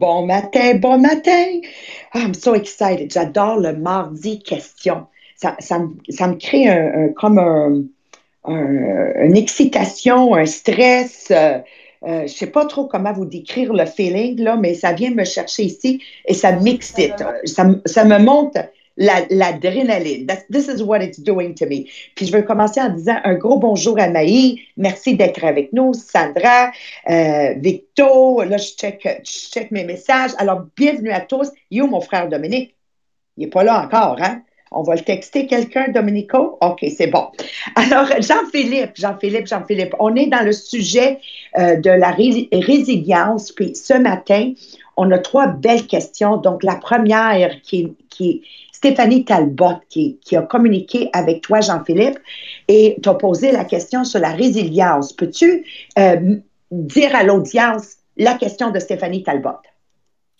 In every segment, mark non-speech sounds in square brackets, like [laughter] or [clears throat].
Bon matin, bon matin. Ah, I'm so excited. J'adore le mardi question. Ça, ça, me, ça me crée un, un- comme un, un- une excitation, un stress. Euh, euh, je sais pas trop comment vous décrire le feeling, là, mais ça vient me chercher ici et ça m'excite. Ça, me- ça me monte l'adrénaline. That's- this is what it's doing to me. Puis je veux commencer en disant un gros bonjour à Maï. Merci d'être avec nous. Sandra, euh, Victo, là, je check, je check mes messages. Alors, bienvenue à tous. You, mon frère Dominique. Il n'est pas là encore, hein? On va le texter quelqu'un, Dominico? OK, c'est bon. Alors, Jean-Philippe, Jean-Philippe, Jean-Philippe, on est dans le sujet euh, de la ré- résilience. Puis ce matin, on a trois belles questions. Donc, la première qui, qui Stéphanie Talbot qui, a communiqué avec toi, Jean-Philippe, et t'a posé la question sur la résilience. Peux-tu euh, dire à l'audience la question de Stéphanie Talbot?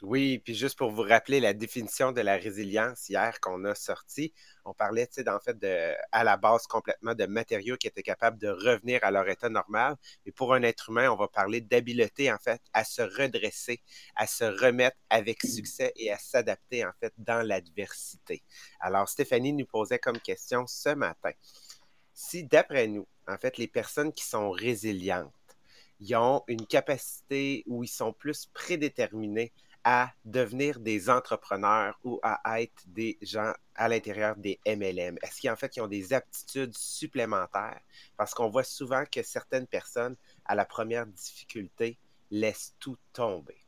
Oui, puis juste pour vous rappeler la définition de la résilience hier qu'on a sorti, on parlait, tu en fait, de, à la base complètement de matériaux qui étaient capables de revenir à leur état normal. Et pour un être humain, on va parler d'habileté, en fait, à se redresser, à se remettre avec succès et à s'adapter, en fait, dans l'adversité. Alors, Stéphanie nous posait comme question ce matin, si d'après nous, en fait, les personnes qui sont résilientes, ils ont une capacité où ils sont plus prédéterminés à devenir des entrepreneurs ou à être des gens à l'intérieur des MLM? Est-ce qu'en fait, ils ont des aptitudes supplémentaires? Parce qu'on voit souvent que certaines personnes, à la première difficulté, laissent tout tomber.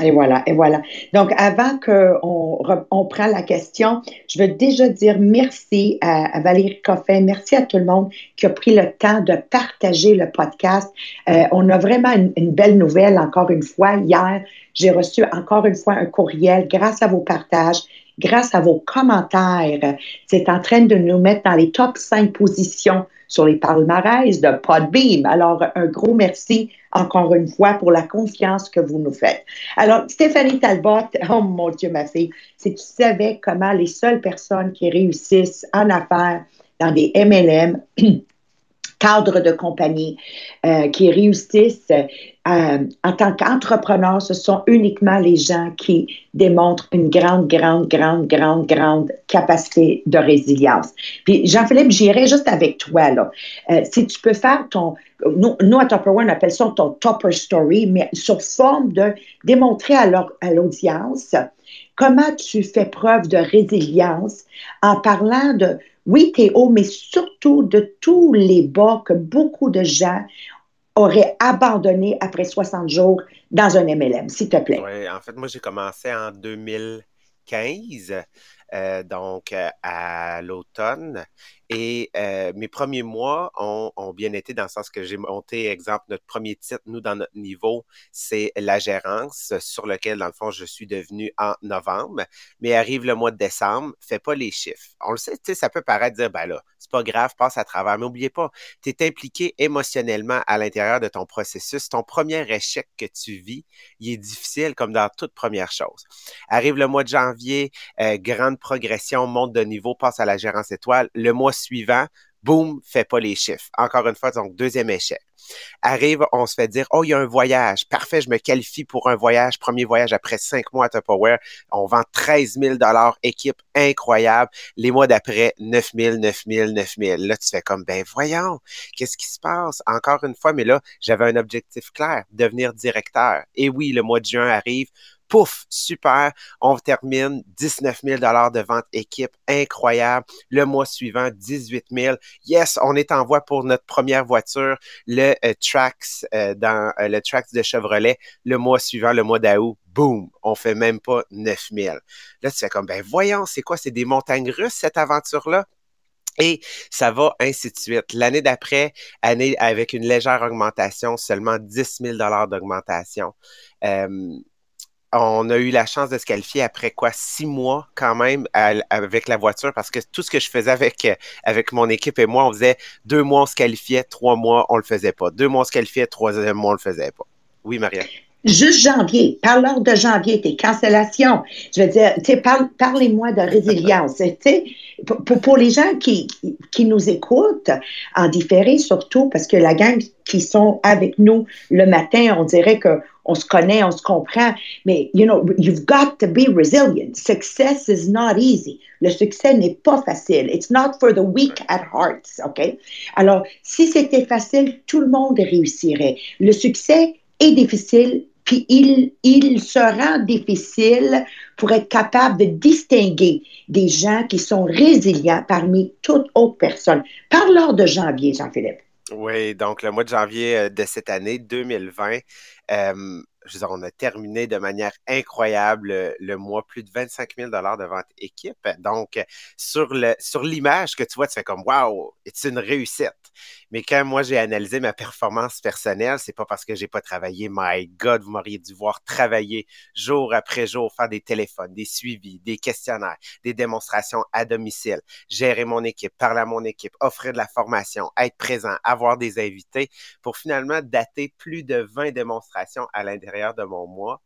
Et voilà, et voilà. Donc, avant qu'on on prend la question, je veux déjà dire merci à, Valérie Coffin, merci à tout le monde qui a pris le temps de partager le podcast. Euh, on a vraiment une, belle nouvelle, encore une fois. Hier, j'ai reçu encore une fois un courriel grâce à vos partages, grâce à vos commentaires. C'est en train de nous mettre dans les top 5 positions sur les palmarès de Podbeam. Alors, un gros merci encore une fois pour la confiance que vous nous faites. Alors, Stéphanie Talbot, [laughs] oh mon Dieu, ma fille, si tu savais comment les seules personnes qui réussissent en affaires dans des MLM, [clears throat] cadres de compagnie, euh, qui réussissent euh, en tant qu'entrepreneurs, ce sont uniquement les gens qui démontrent une grande, grande, grande, grande, grande capacité de résilience. Puis, Jean-Philippe, j'irai juste avec toi, là. Euh, si tu peux faire ton, nous, nous à Topper One, on appelle ça ton Topper Story, mais sur forme de démontrer à l'audience comment tu fais preuve de résilience en parlant de, oui, t'es haut, mais surtout de tous les bas que beaucoup de gens auraient abandonné après 60 jours dans un MLM, s'il te plaît. Oui, en fait, moi, j'ai commencé en 2015. Euh, donc euh, à l'automne. Et euh, mes premiers mois ont, bien été dans le sens que j'ai monté, exemple, notre premier titre, nous, dans notre niveau, c'est la gérance, sur lequel, dans le fond, je suis devenu en novembre. Mais arrive le mois de décembre, fais pas les chiffres. On le sait, tu sais, ça peut paraître dire, ben là, c'est pas grave, passe à travers. Mais n'oubliez pas, tu es impliqué émotionnellement à l'intérieur de ton processus. Ton premier échec que tu vis, il est difficile comme dans toute première chose. Arrive le mois de janvier, euh, grande progression, monte de niveau, passe à la gérance étoile. Le mois suivant, boum, fait pas les chiffres. Encore une fois, donc deuxième échec. Arrive, on se fait dire, oh, il y a un voyage. Parfait, je me qualifie pour un voyage. Premier voyage après cinq mois à Tupperware. On vend 13 000 équipe incroyable. Les mois d'après, 9 000, 9 000, 9 000. Là, tu fais comme, ben voyons, qu'est-ce qui se passe? Encore une fois, mais là, j'avais un objectif clair, devenir directeur. Et oui, le mois de juin arrive pouf, super, on termine 19 000 de vente équipe, incroyable. Le mois suivant, 18 000. Yes, on est en voie pour notre première voiture, le euh, Trax, euh, dans euh, le Trax de Chevrolet. Le mois suivant, le mois d'août, boum, on fait même pas 9 000. Là, tu fais comme, ben voyons, c'est quoi, c'est des montagnes russes, cette aventure-là? Et ça va ainsi de suite. L'année d'après, année avec une légère augmentation, seulement 10 000 d'augmentation. Euh, on a eu la chance de se qualifier après quoi six mois quand même avec la voiture parce que tout ce que je faisais avec avec mon équipe et moi, on faisait deux mois on se qualifiait, trois mois on le faisait pas, deux mois on se qualifiait, troisième mois on le faisait pas. Oui, Maria. Juste janvier, parle de janvier, tes cancellations. Je veux dire, tu parle, parlez-moi de résilience. Pour, pour, les gens qui, qui nous écoutent, en différé surtout, parce que la gang qui sont avec nous le matin, on dirait que on se connaît, on se comprend, mais, you know, you've got to be resilient. Success is not easy. Le succès n'est pas facile. It's not for the weak at heart, OK? Alors, si c'était facile, tout le monde réussirait. Le succès est difficile, puis il, il se rend difficile pour être capable de distinguer des gens qui sont résilients parmi toute autre personne. Parle-leur de janvier, Jean-Philippe. Oui, donc le mois de janvier euh, de cette année 2020, euh, on a terminé de manière incroyable le, mois, plus de 25 000 de vente équipe. Donc, sur sur l'image que tu vois, tu fais comme Wow, c'est une réussite. Mais quand moi j'ai analysé ma performance personnelle, c'est pas parce que j'ai pas travaillé. My God, vous m'auriez dû voir travailler jour après jour, faire des téléphones, des suivis, des questionnaires, des démonstrations à domicile, gérer mon équipe, parler à mon équipe, offrir de la formation, être présent, avoir des invités pour finalement dater plus de 20 démonstrations à l'intérieur de mon mois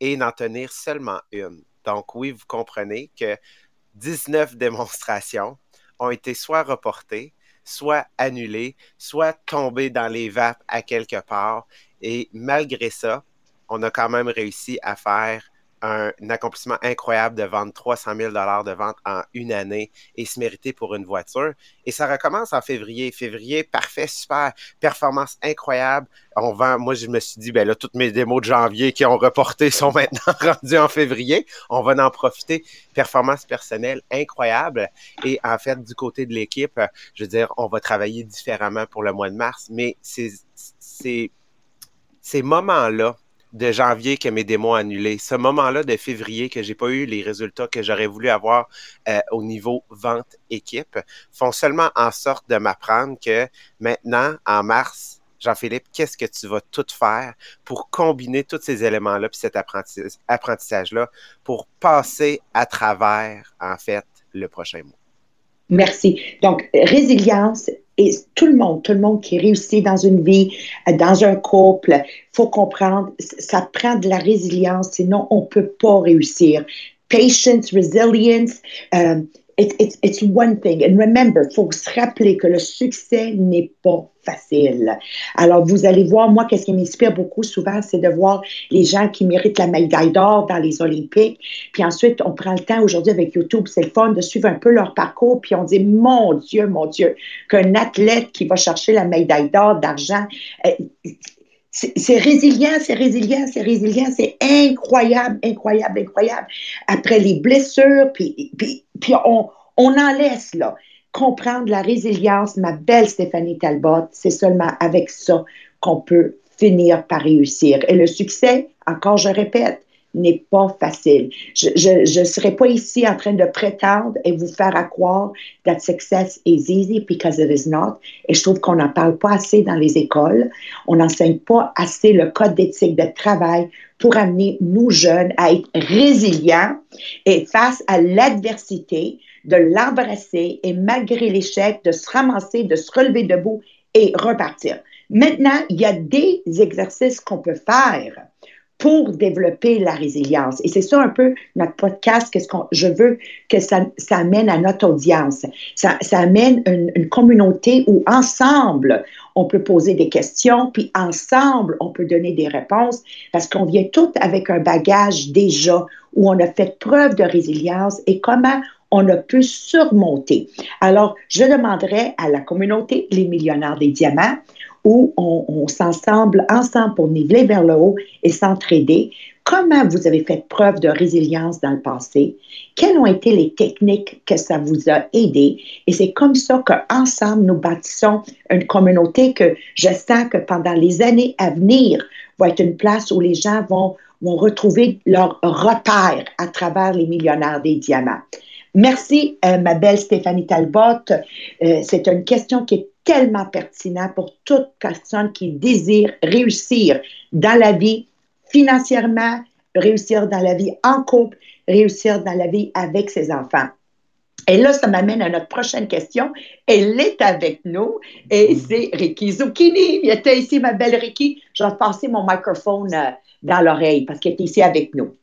et n'en tenir seulement une. Donc oui, vous comprenez que 19 démonstrations ont été soit reportées, soit annulées, soit tombées dans les vapes à quelque part. Et malgré ça, on a quand même réussi à faire un, accomplissement incroyable de vendre 300 000 de vente en une année et se mériter pour une voiture. Et ça recommence en février. Février, parfait, super, performance incroyable. On vend, moi, je me suis dit, ben là, toutes mes démos de janvier qui ont reporté [laughs] sont maintenant [laughs] rendues en février. On va en profiter. Performance personnelle incroyable. Et en fait, du côté de l'équipe, je veux dire, on va travailler différemment pour le mois de mars, mais c'est, c'est, ces moments-là de janvier que mes démos annulés. Ce moment-là de février que j'ai pas eu les résultats que j'aurais voulu avoir euh, au niveau vente équipe font seulement en sorte de m'apprendre que maintenant, en mars, Jean-Philippe, qu'est-ce que tu vas tout faire pour combiner tous ces éléments-là puis cet apprentissage-là pour passer à travers, en fait, le prochain mois? Merci. Donc, résilience, et tout le monde, tout le monde qui réussit dans une vie, dans un couple, faut comprendre, ça prend de la résilience, sinon on peut pas réussir. Patience, resilience, euh, it's, it's one thing. And remember, faut se rappeler que le succès n'est pas facile. Alors, vous allez voir, moi, qu'est-ce qui m'inspire beaucoup souvent, c'est de voir les gens qui méritent la médaille d'or dans les Olympiques. Puis ensuite, on prend le temps aujourd'hui avec YouTube, c'est le fun de suivre un peu leur parcours. Puis on dit, mon Dieu, mon Dieu, qu'un athlète qui va chercher la médaille d'or, d'argent, euh, c'est résilient, c'est résilient, c'est résilient, c'est incroyable, incroyable, incroyable. Après les blessures, puis, puis, puis on, on en laisse là. Comprendre la résilience, ma belle Stéphanie Talbot, c'est seulement avec ça qu'on peut finir par réussir. Et le succès, encore je répète, n'est pas facile. Je ne serai pas ici en train de prétendre et vous faire croire that success is easy because it is not. Et je trouve qu'on n'en parle pas assez dans les écoles. On n'enseigne pas assez le code d'éthique de travail pour amener nous jeunes à être résilients et face à l'adversité, de l'embrasser et malgré l'échec, de se ramasser, de se relever debout et repartir. Maintenant, il y a des exercices qu'on peut faire pour développer la résilience. Et c'est ça un peu notre podcast, qu'est-ce qu'on, je veux que ça, ça amène à notre audience. Ça, ça amène une, une, communauté où ensemble, on peut poser des questions, puis ensemble, on peut donner des réponses, parce qu'on vient tout avec un bagage déjà où on a fait preuve de résilience et comment on a pu surmonter. Alors, je demanderai à la communauté, les millionnaires des diamants, où on, s'ensemble ensemble pour niveler vers le haut et s'entraider. Comment vous avez fait preuve de résilience dans le passé? Quelles ont été les techniques que ça vous a aidé? Et c'est comme ça qu'ensemble, nous bâtissons une communauté que je sens que pendant les années à venir va être une place où les gens vont, vont retrouver leur repère à travers les millionnaires des diamants. Merci, euh, ma belle Stéphanie Talbot. Euh, c'est une question qui est tellement pertinente pour toute personne qui désire réussir dans la vie financièrement, réussir dans la vie en couple, réussir dans la vie avec ses enfants. Et là, ça m'amène à notre prochaine question. Elle est avec nous et c'est Ricky Zucchini. Il était ici, ma belle Ricky. Je vais passer mon microphone euh, dans l'oreille parce qu'elle est ici avec nous.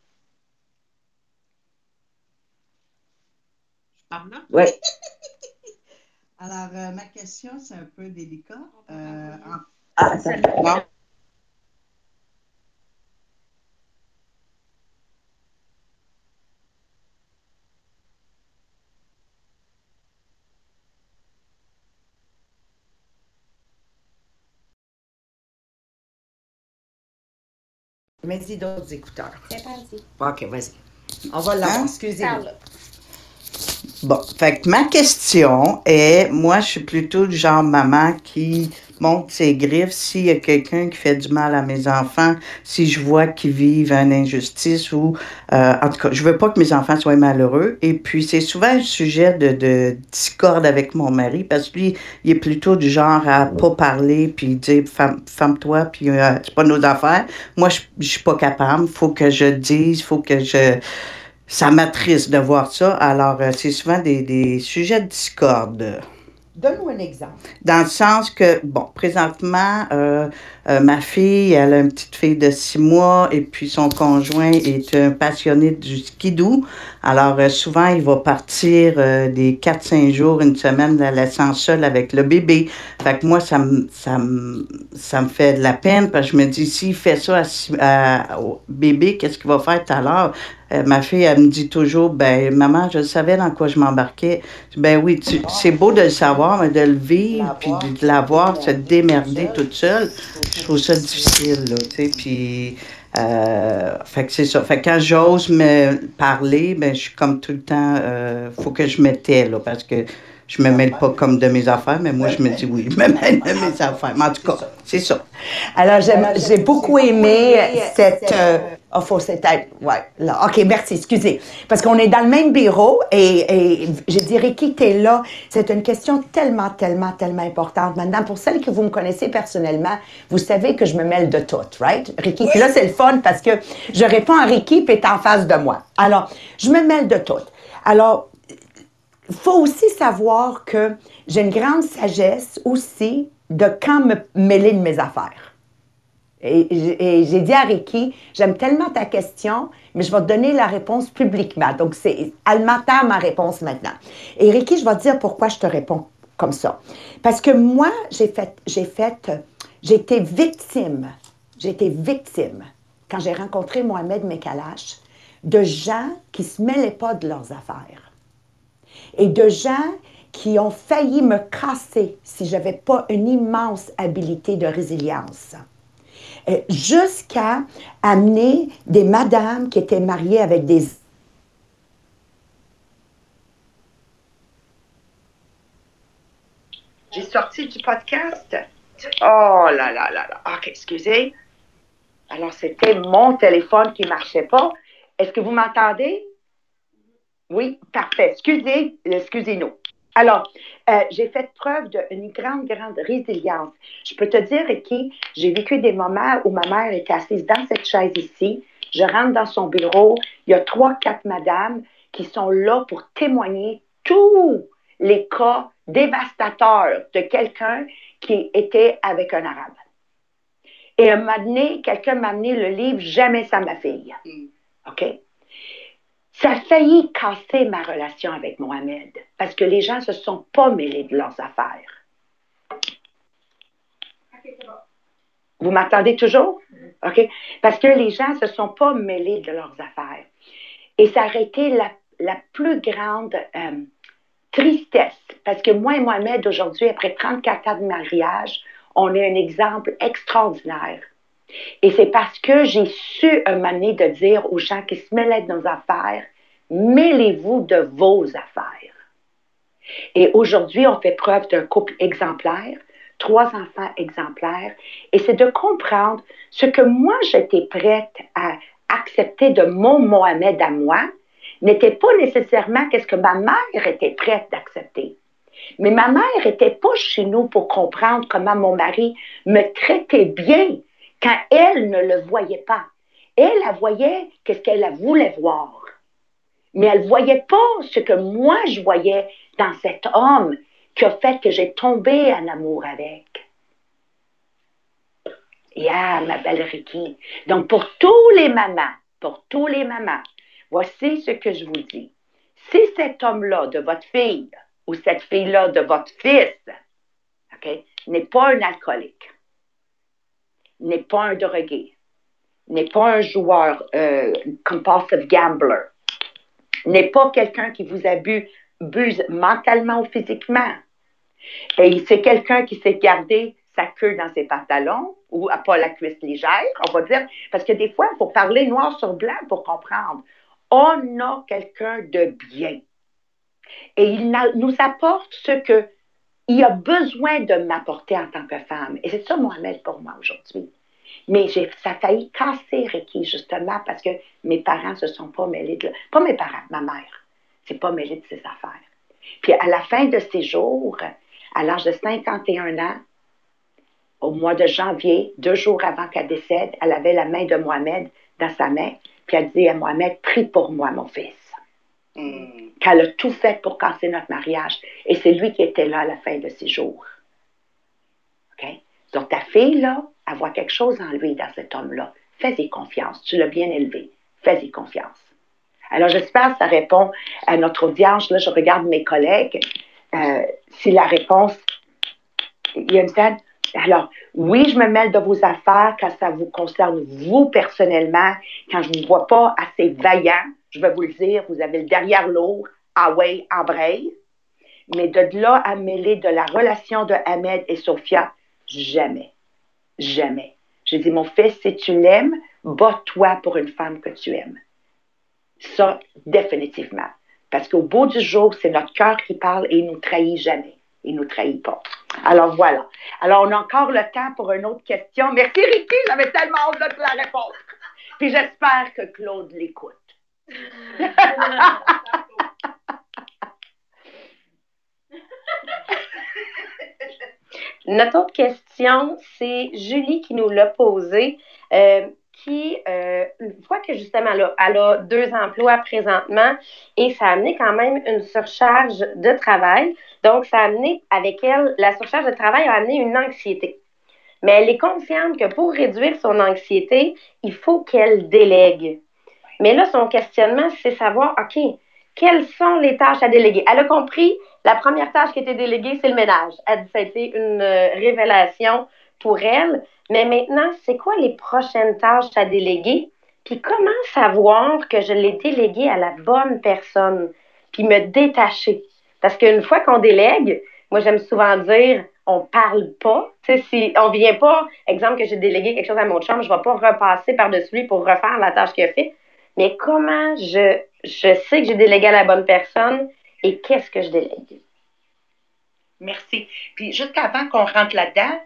Pardon? Oui. [laughs] Alors, euh, ma question, c'est un peu délicat. Euh, en... Ah, attends. Mets-y d'autres écouteurs. C'est parti. OK, vas-y. On va hein? là. Excusez-moi. Bon, fait que ma question est, moi, je suis plutôt du genre maman qui monte ses griffes s'il y a quelqu'un qui fait du mal à mes enfants, si je vois qu'ils vivent une injustice ou, euh, en tout cas, je veux pas que mes enfants soient malheureux. Et puis, c'est souvent un sujet de, de discorde avec mon mari parce que lui, il est plutôt du genre à pas parler puis dire, femme-toi, puis euh, c'est pas nos affaires. Moi, je, je suis pas capable. Faut que je dise, faut que je ça m'attriste de voir ça. Alors, euh, c'est souvent des, des sujets de discorde. Donne-nous un exemple. Dans le sens que, bon, présentement, euh, euh, ma fille, elle a une petite fille de six mois et puis son conjoint est un passionné du skidoo. Alors, euh, souvent, il va partir euh, des 4-5 jours, une semaine, la laissant seule avec le bébé. Fait que moi, ça me, fait de la peine parce que je me dis, s'il fait ça à, au bébé, qu'est-ce qu'il va faire tout à l'heure? Euh, ma fille, elle me dit toujours, ben, maman, je savais dans quoi je m'embarquais. Ben oui, c'est beau de le savoir, mais de le vivre, puis de l'avoir, se démerder toute seule, je trouve ça difficile, là, tu puis... euh, fait que c'est ça. Fait que quand j'ose me parler, ben, je suis comme tout le temps, euh, faut que je me tais, là, parce que je me mêle pas comme de mes affaires, mais moi, je me dis oui, je me mêle de mes affaires. Mais en tout cas, c'est ça. Alors, j'ai beaucoup aimé cette. euh, oh, faut c'était. Ouais, là. OK, merci, excusez. Parce qu'on est dans le même bureau et, et je dirais qui t'es là. C'est une question tellement, tellement, tellement importante. Maintenant, pour celles que vous me connaissez personnellement, vous savez que je me mêle de tout, right? Ricky, puis là, c'est le fun parce que je réponds à Ricky puis est en face de moi. Alors, je me mêle de tout. Alors, il faut aussi savoir que j'ai une grande sagesse aussi de quand me mêler de mes affaires. Et, j'ai dit à Ricky, j'aime tellement ta question, mais je vais te donner la réponse publiquement. Donc, c'est, m'attend ma réponse maintenant. Et Ricky, je vais te dire pourquoi je te réponds comme ça. Parce que moi, j'ai fait, j'ai fait, j'ai été victime, j'ai été victime, quand j'ai rencontré Mohamed Mekalash, de gens qui se mêlaient pas de leurs affaires et de gens qui ont failli me casser si je n'avais pas une immense habilité de résilience. Euh, Jusqu'à amener des madames qui étaient mariées avec des J'ai sorti du podcast. Oh là là là là. OK, excusez. Alors, c'était mon téléphone qui ne marchait pas. Est-ce que vous m'entendez? Oui, parfait. Excusez, excusez-nous. Alors, euh, j'ai fait preuve d'une grande, grande résilience. Je peux te dire, Ricky, j'ai vécu des moments où ma mère était assise dans cette chaise ici. Je rentre dans son bureau. Il y a trois, quatre madames qui sont là pour témoigner tous les cas dévastateurs de quelqu'un qui était avec un arabe. Et un moment donné, quelqu'un m'a amené le livre Jamais sans ma fille. OK? Ça a failli casser ma relation avec Mohamed parce que les gens se sont pas mêlés de leurs affaires. Vous m'entendez toujours? OK? Parce que les gens ne se sont pas mêlés de leurs affaires. Et ça aurait été la, la plus grande euh, tristesse parce que moi et Mohamed, aujourd'hui, après 34 ans de mariage, on est un exemple extraordinaire. Et c'est parce que j'ai su un moment de dire aux gens qui se mêlaient de nos affaires, mêlez-vous de vos affaires. Et aujourd'hui, on fait preuve d'un couple exemplaire, trois enfants exemplaires, et c'est de comprendre ce que moi j'étais prête à accepter de mon Mohamed à moi n'était pas nécessairement qu'est-ce que ma mère était prête d'accepter. Mais ma mère n'était pas chez nous pour comprendre comment mon mari me traitait bien quand elle ne le voyait pas. Elle, elle voyait qu'est-ce qu'elle voulait voir. Mais elle ne voyait pas ce que moi je voyais dans cet homme qui a fait que j'ai tombé en amour avec. Et ah, ma belle Ricky. Donc, pour tous les mamans, pour tous les mamans, voici ce que je vous dis. Si cet homme-là de votre fille ou cette fille-là de votre fils, n'est pas un alcoolique, n'est pas un drogué, n'est pas un joueur euh, compulsive gambler, n'est pas quelqu'un qui vous abuse, mentalement ou physiquement, et c'est quelqu'un qui sait garder sa queue dans ses pantalons ou pas la cuisse légère, on va dire, parce que des fois, il faut parler noir sur blanc pour comprendre. On a quelqu'un de bien. Et il nous apporte ce qu'il a besoin de m'apporter en tant que femme. Et c'est ça, Mohamed, pour moi aujourd'hui. Mais ça a failli casser Ricky, justement, parce que mes parents se sont pas mêlés de... Pas mes parents, ma mère. C'est pas mêlée de ses affaires. Puis à la fin de ses jours, à l'âge de 51 ans, au mois de janvier, deux jours avant qu'elle décède, elle avait la main de Mohamed dans sa main, puis elle dit à Mohamed, prie pour moi, mon fils. Hmm. Qu'elle a tout fait pour casser notre mariage. Et c'est lui qui était là à la fin de ses jours. OK? Donc, ta fille, là, elle voit quelque chose en lui, dans cet homme-là. Fais-y confiance. Tu l'as bien élevé. Fais-y confiance. Alors, j'espère que ça répond à notre audience. Là, je regarde mes collègues. Euh, si la réponse, il y a une scène. Alors, oui, je me mêle de vos affaires quand ça vous concerne vous personnellement, quand je ne vous vois pas assez vaillant, je vais vous le dire, vous avez le derrière lourd, ouais, embraye. Mais de là à mêler de la relation de Ahmed et Sophia, jamais. Jamais. J'ai dit, mon fils, si tu l'aimes, bats-toi pour une femme que tu aimes. Ça, définitivement. Parce qu'au bout du jour, c'est notre cœur qui parle et il nous trahit jamais. Il nous trahit pas. Alors voilà. Alors, on a encore le temps pour une autre question. Merci, Ricky. J'avais tellement hâte de la réponse. Puis j'espère que Claude l'écoute. [laughs] Notre autre question, c'est Julie qui nous l'a posée. Euh, qui, euh, une fois que justement elle a, elle a, deux emplois présentement et ça a amené quand même une surcharge de travail. Donc, ça a amené avec elle, la surcharge de travail a amené une anxiété. Mais elle est consciente que pour réduire son anxiété, il faut qu'elle délègue. Mais là, son questionnement, c'est savoir, OK, quelles sont les tâches à déléguer? Elle a compris, la première tâche qui était déléguée, c'est le ménage. Ça a été une euh, révélation pour elle. Mais maintenant, c'est quoi les prochaines tâches à déléguer? Puis comment savoir que je l'ai délégué à la bonne personne? Puis me détacher? Parce qu'une fois qu'on délègue, moi j'aime souvent dire, on parle pas. Tu sais, si on vient pas, exemple que j'ai délégué quelque chose à mon chambre, je vais pas repasser par-dessus lui pour refaire la tâche qu'il a fait. Mais comment je, je sais que j'ai délégué à la bonne personne? Et qu'est-ce que je délègue? Merci. Puis juste avant qu'on rentre là-dedans,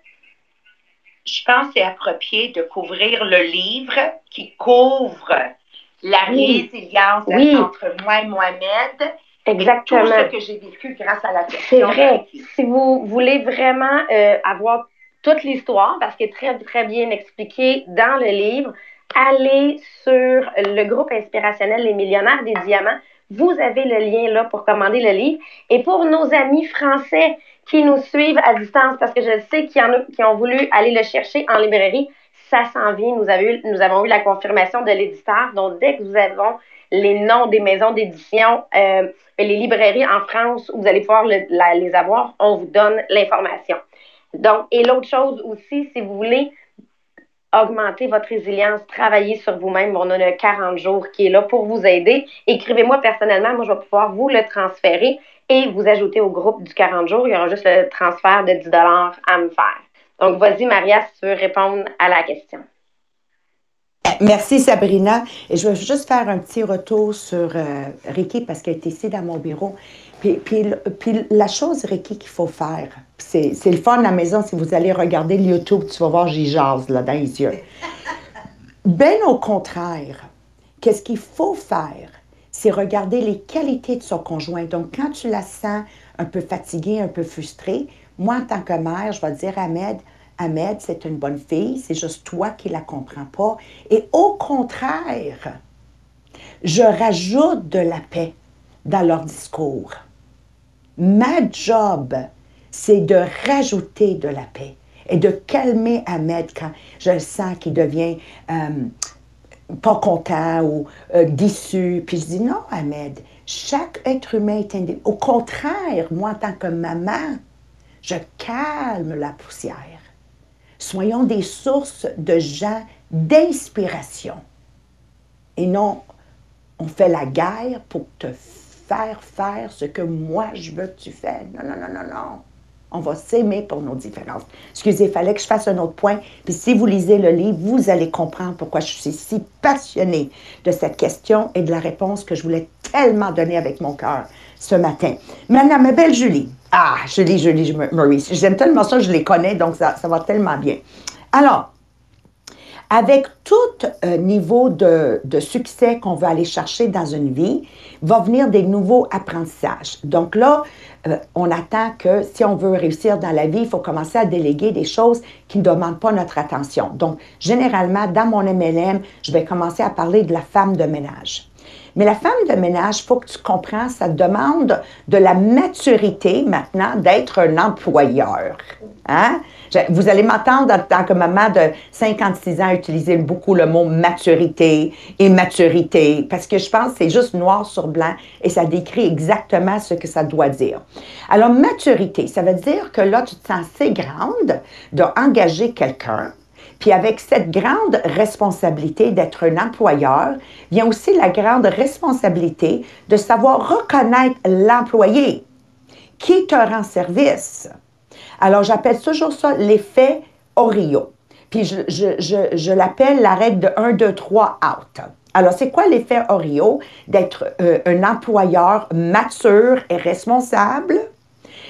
je pense que c'est approprié de couvrir le livre qui couvre la résilience entre moi et Mohamed. Exactement. Et tout ce que j'ai vécu grâce à la question. C'est vrai. Si vous voulez vraiment euh, avoir toute l'histoire, parce qu'elle est très, très bien expliquée dans le livre, allez sur le groupe inspirationnel Les Millionnaires des Diamants. Vous avez le lien là pour commander le livre. Et pour nos amis français qui nous suivent à distance, parce que je sais qu'il y en a qui ont voulu aller le chercher en librairie, ça s'en vient. Nous, avons eu la confirmation de l'éditeur. Donc, dès que nous avons les noms des maisons d'édition, euh, les librairies en France où vous allez pouvoir les avoir, on vous donne l'information. Donc, et l'autre chose aussi, si vous voulez augmenter votre résilience, travailler sur vous-même. On a le 40 jours qui est là pour vous aider. Écrivez-moi personnellement, moi je vais pouvoir vous le transférer et vous ajouter au groupe du 40 jours. Il y aura juste le transfert de 10 à me faire. Donc, vas-y, Maria, si tu veux répondre à la question. Merci Sabrina. Et je vais juste faire un petit retour sur euh, Ricky parce qu'elle est ici dans mon bureau. Puis, puis, puis la chose, Ricky, qu'il faut faire, c'est, le fun à la maison, si vous allez regarder le YouTube, tu vas voir, j'y jase là, dans les yeux. [laughs] Ben au contraire, qu'est-ce qu'il faut faire? C'est regarder les qualités de son conjoint. Donc, quand tu la sens un peu fatiguée, un peu frustrée, moi, en tant que mère, je vais dire à Ahmed, Ahmed, c'est une bonne fille, c'est juste toi qui la comprends pas. Et au contraire, je rajoute de la paix dans leur discours. Ma job, c'est de rajouter de la paix et de calmer Ahmed quand je le sens qu'il devient euh, pas content ou euh, déçu. Puis je dis non, Ahmed, chaque être humain est indépendant. Au contraire, moi, en tant que maman, je calme la poussière. Soyons des sources de gens d'inspiration. Et non, on fait la guerre pour te faire ce que moi je veux que tu fasses. Non, non, non, non, non. On va s'aimer pour nos différences. Excusez, il fallait que je fasse un autre point. Puis si vous lisez le livre, vous allez comprendre pourquoi je suis si passionnée de cette question et de la réponse que je voulais tellement donner avec mon cœur ce matin. Maintenant, ma belle Julie. Ah, Julie, Julie Maurice. J'aime tellement ça, je les connais, donc ça, ça va tellement bien. Alors, avec tout euh, niveau de, de succès qu'on veut aller chercher dans une vie, va venir des nouveaux apprentissages. Donc là, euh, on attend que si on veut réussir dans la vie, il faut commencer à déléguer des choses qui ne demandent pas notre attention. Donc, généralement, dans mon MLM, je vais commencer à parler de la femme de ménage. Mais la femme de ménage, faut que tu comprennes, ça demande de la maturité maintenant d'être un employeur. Hein? Vous allez m'entendre en tant que maman de 56 ans utiliser beaucoup le mot maturité et maturité parce que je pense que c'est juste noir sur blanc et ça décrit exactement ce que ça doit dire. Alors, maturité, ça veut dire que là, tu te sens assez grande d'engager quelqu'un puis avec cette grande responsabilité d'être un employeur, vient aussi la grande responsabilité de savoir reconnaître l'employé qui te rend service. Alors, j'appelle toujours ça l'effet Orio. Puis je, je, l'appelle la règle de 1, 2, 3, out. Alors, c'est quoi l'effet Orio? D'être euh, un employeur mature et responsable.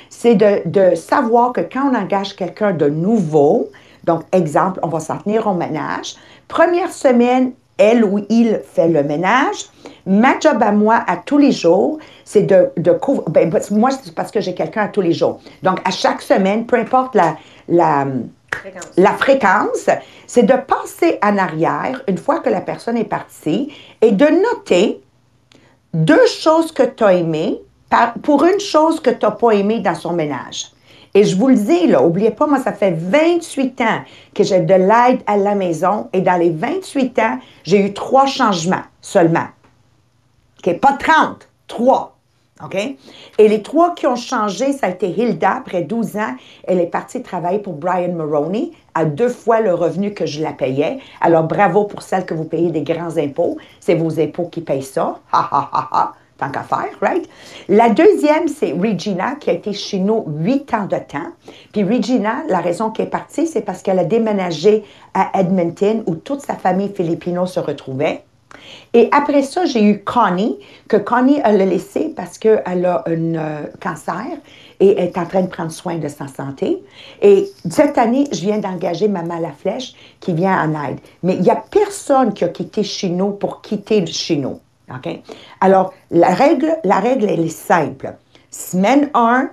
C'est de, de, savoir que quand on engage quelqu'un de nouveau, donc, exemple, on va s'en tenir au ménage. Première semaine, elle ou il fait le ménage. Ma job à moi, à tous les jours, c'est de, de couvrir. Ben, moi, c'est parce que j'ai quelqu'un à tous les jours. Donc, à chaque semaine, peu importe la, la, fréquence, la fréquence c'est de passer en arrière, une fois que la personne est partie, et de noter deux choses que tu as aimées pour une chose que tu n'as pas aimée dans son ménage. Et je vous le dis, là, oubliez pas, moi, ça fait 28 ans que j'ai de l'aide à la maison et dans les 28 ans, j'ai eu trois changements seulement. OK? Pas 30, trois. OK? Et les trois qui ont changé, ça a été Hilda, après 12 ans. Elle est partie travailler pour Brian Maroney à deux fois le revenu que je la payais. Alors, bravo pour celle que vous payez des grands impôts. C'est vos impôts qui payent ça. Ha, ha, ha qu'à faire, right? La deuxième, c'est Regina, qui a été chez nous huit ans de temps. Puis Regina, la raison qu'elle est partie, c'est parce qu'elle a déménagé à Edmonton, où toute sa famille filipino se retrouvait. Et après ça, j'ai eu Connie, que Connie, elle l'a laissé parce qu'elle a un euh, cancer et est en train de prendre soin de sa santé. Et cette année, je viens d'engager Maman la Flèche qui vient en aide. Mais il n'y a personne qui a quitté chez nous pour quitter chez nous. Alors, la règle, la règle, elle est simple. Semaine 1,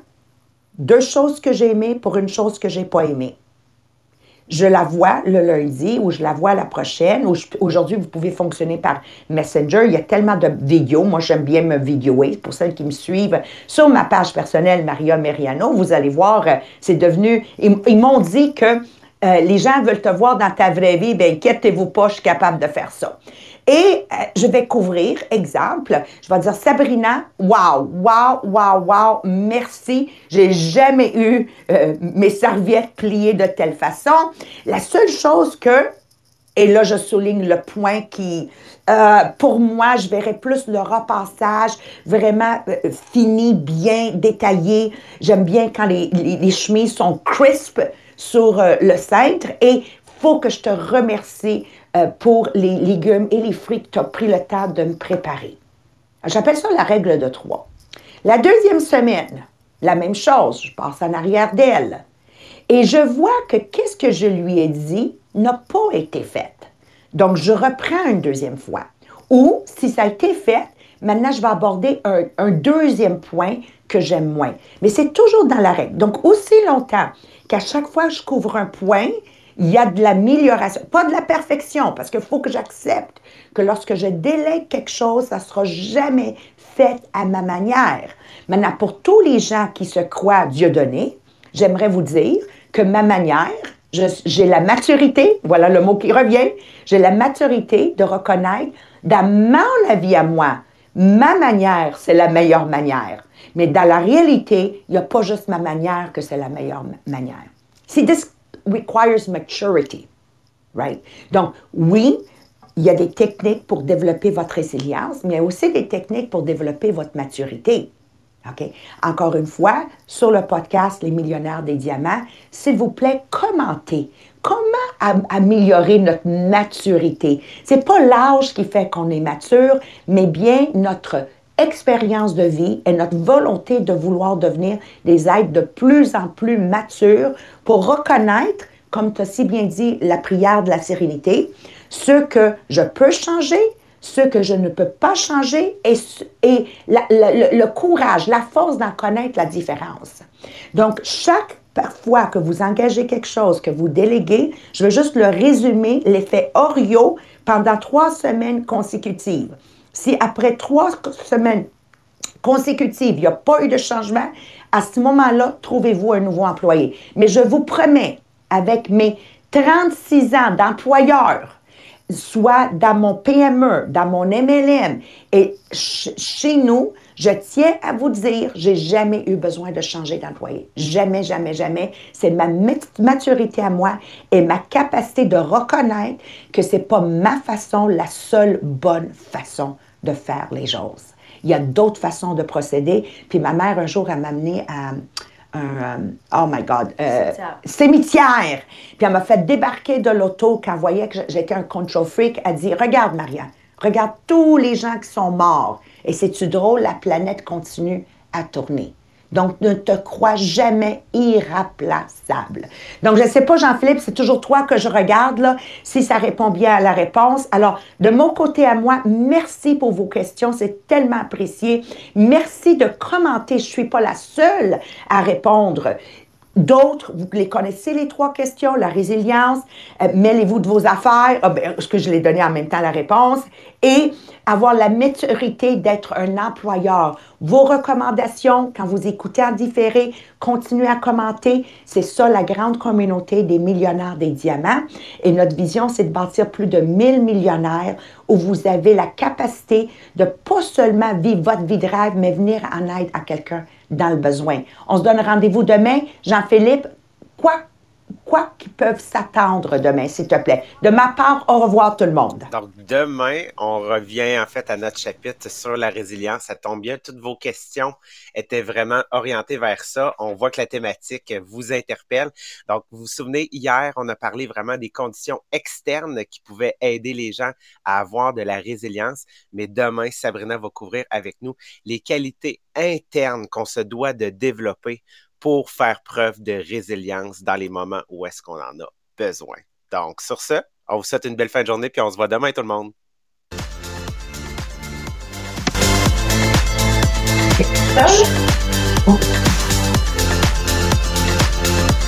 deux choses que j'ai aimées pour une chose que j'ai pas aimée. Je la vois le lundi ou je la vois la prochaine. Ou aujourd'hui, vous pouvez fonctionner par Messenger. Il y a tellement de vidéos. Moi, j'aime bien me vidéoer. Pour celles qui me suivent sur ma page personnelle, Maria Meriano, vous allez voir, euh, c'est devenu. Ils, m'ont dit que euh, les gens veulent te voir dans ta vraie vie. Bien, inquiétez-vous pas, je suis capable de faire ça. Et euh, je vais couvrir, exemple, je vais dire Sabrina, wow, wow, wow, wow, merci. J'ai jamais eu euh, mes serviettes pliées de telle façon. La seule chose que, et là je souligne le point qui, euh, pour moi, je verrais plus le repassage vraiment fini, bien détaillé. J'aime bien quand les, chemises sont crisp sur le cintre et faut que je te remercie euh, pour les légumes et les fruits que tu as pris le temps de me préparer. J'appelle ça la règle de trois. La deuxième semaine, la même chose, je passe en arrière d'elle. Et je vois que qu'est-ce que je lui ai dit n'a pas été fait. Donc, je reprends une deuxième fois. Ou, si ça a été fait, maintenant, je vais aborder un, un deuxième point que j'aime moins. Mais c'est toujours dans la règle. Donc, aussi longtemps qu'à chaque fois que je couvre un point, il y a de l'amélioration, pas de la perfection, parce qu'il faut que j'accepte que lorsque je délègue quelque chose, ça ne sera jamais fait à ma manière. Maintenant, pour tous les gens qui se croient Dieu donné, j'aimerais vous dire que ma manière, j'ai la maturité, voilà le mot qui revient, j'ai la maturité de reconnaître dans mon avis à moi, ma manière, c'est la meilleure manière. Mais dans la réalité, il n'y a pas juste ma manière que c'est la meilleure manière. C'est requires maturity, right? Donc, oui, il y a des techniques pour développer votre résilience, mais il y a aussi des techniques pour développer votre maturité. Encore une fois, sur le podcast Les millionnaires des diamants, s'il vous plaît, commentez. Comment améliorer notre maturité? C'est pas l'âge qui fait qu'on est mature, mais bien notre expérience de vie et notre volonté de vouloir devenir des êtres de plus en plus matures pour reconnaître, comme tu as si bien dit, la prière de la sérénité, ce que je peux changer, ce que je ne peux pas changer et, et le, courage, la force d'en connaître la différence. Donc, chaque fois que vous engagez quelque chose, que vous déléguez, je vais juste le résumer, l'effet Orio pendant trois semaines consécutives. Si après trois semaines consécutives, il n'y a pas eu de changement, à ce moment-là, trouvez-vous un nouveau employé. Mais je vous promets, avec mes 36 ans d'employeur, soit dans mon PME, dans mon MLM et chez nous, je tiens à vous dire, j'ai jamais eu besoin de changer d'employé. Jamais, jamais, jamais. C'est ma maturité à moi et ma capacité de reconnaître que c'est pas ma façon, la seule bonne façon de faire les choses. Il y a d'autres façons de procéder. Puis ma mère, un jour, a m'amené à un, euh, oh my God, euh, cimetière. Puis elle m'a fait débarquer de l'auto quand elle voyait que j'étais un control freak. Elle dit, regarde Maria, regarde tous les gens qui sont morts. Et c'est-tu drôle, la planète continue à tourner. Donc, ne te crois jamais irremplaçable. Donc, je ne sais pas, Jean-Philippe, c'est toujours toi que je regarde, là, si ça répond bien à la réponse. Alors, de mon côté à moi, merci pour vos questions. C'est tellement apprécié. Merci de commenter. Je ne suis pas la seule à répondre. D'autres, vous les connaissez les trois questions, la résilience, euh, mêlez-vous de vos affaires, ah, ben, ce que je l'ai donné en même temps la réponse, et avoir la maturité d'être un employeur. Vos recommandations, quand vous écoutez en différé, continuez à commenter. C'est ça la grande communauté des millionnaires des diamants. Et notre vision, c'est de bâtir plus de 1000 millionnaires où vous avez la capacité de pas seulement vivre votre vie de rêve, mais venir en aide à quelqu'un dans le besoin. On se donne rendez-vous demain. Jean-Philippe, quoi? Quoi qu'ils peuvent s'attendre demain, s'il te plaît? De ma part, au revoir tout le monde. Donc, demain, on revient en fait à notre chapitre sur la résilience. Ça tombe bien, toutes vos questions étaient vraiment orientées vers ça. On voit que la thématique vous interpelle. Donc, vous vous souvenez, hier, on a parlé vraiment des conditions externes qui pouvaient aider les gens à avoir de la résilience. Mais demain, Sabrina va couvrir avec nous les qualités internes qu'on se doit de développer pour faire preuve de résilience dans les moments où est-ce qu'on en a besoin. Donc, sur ce, on vous souhaite une belle fin de journée, puis on se voit demain, tout le monde.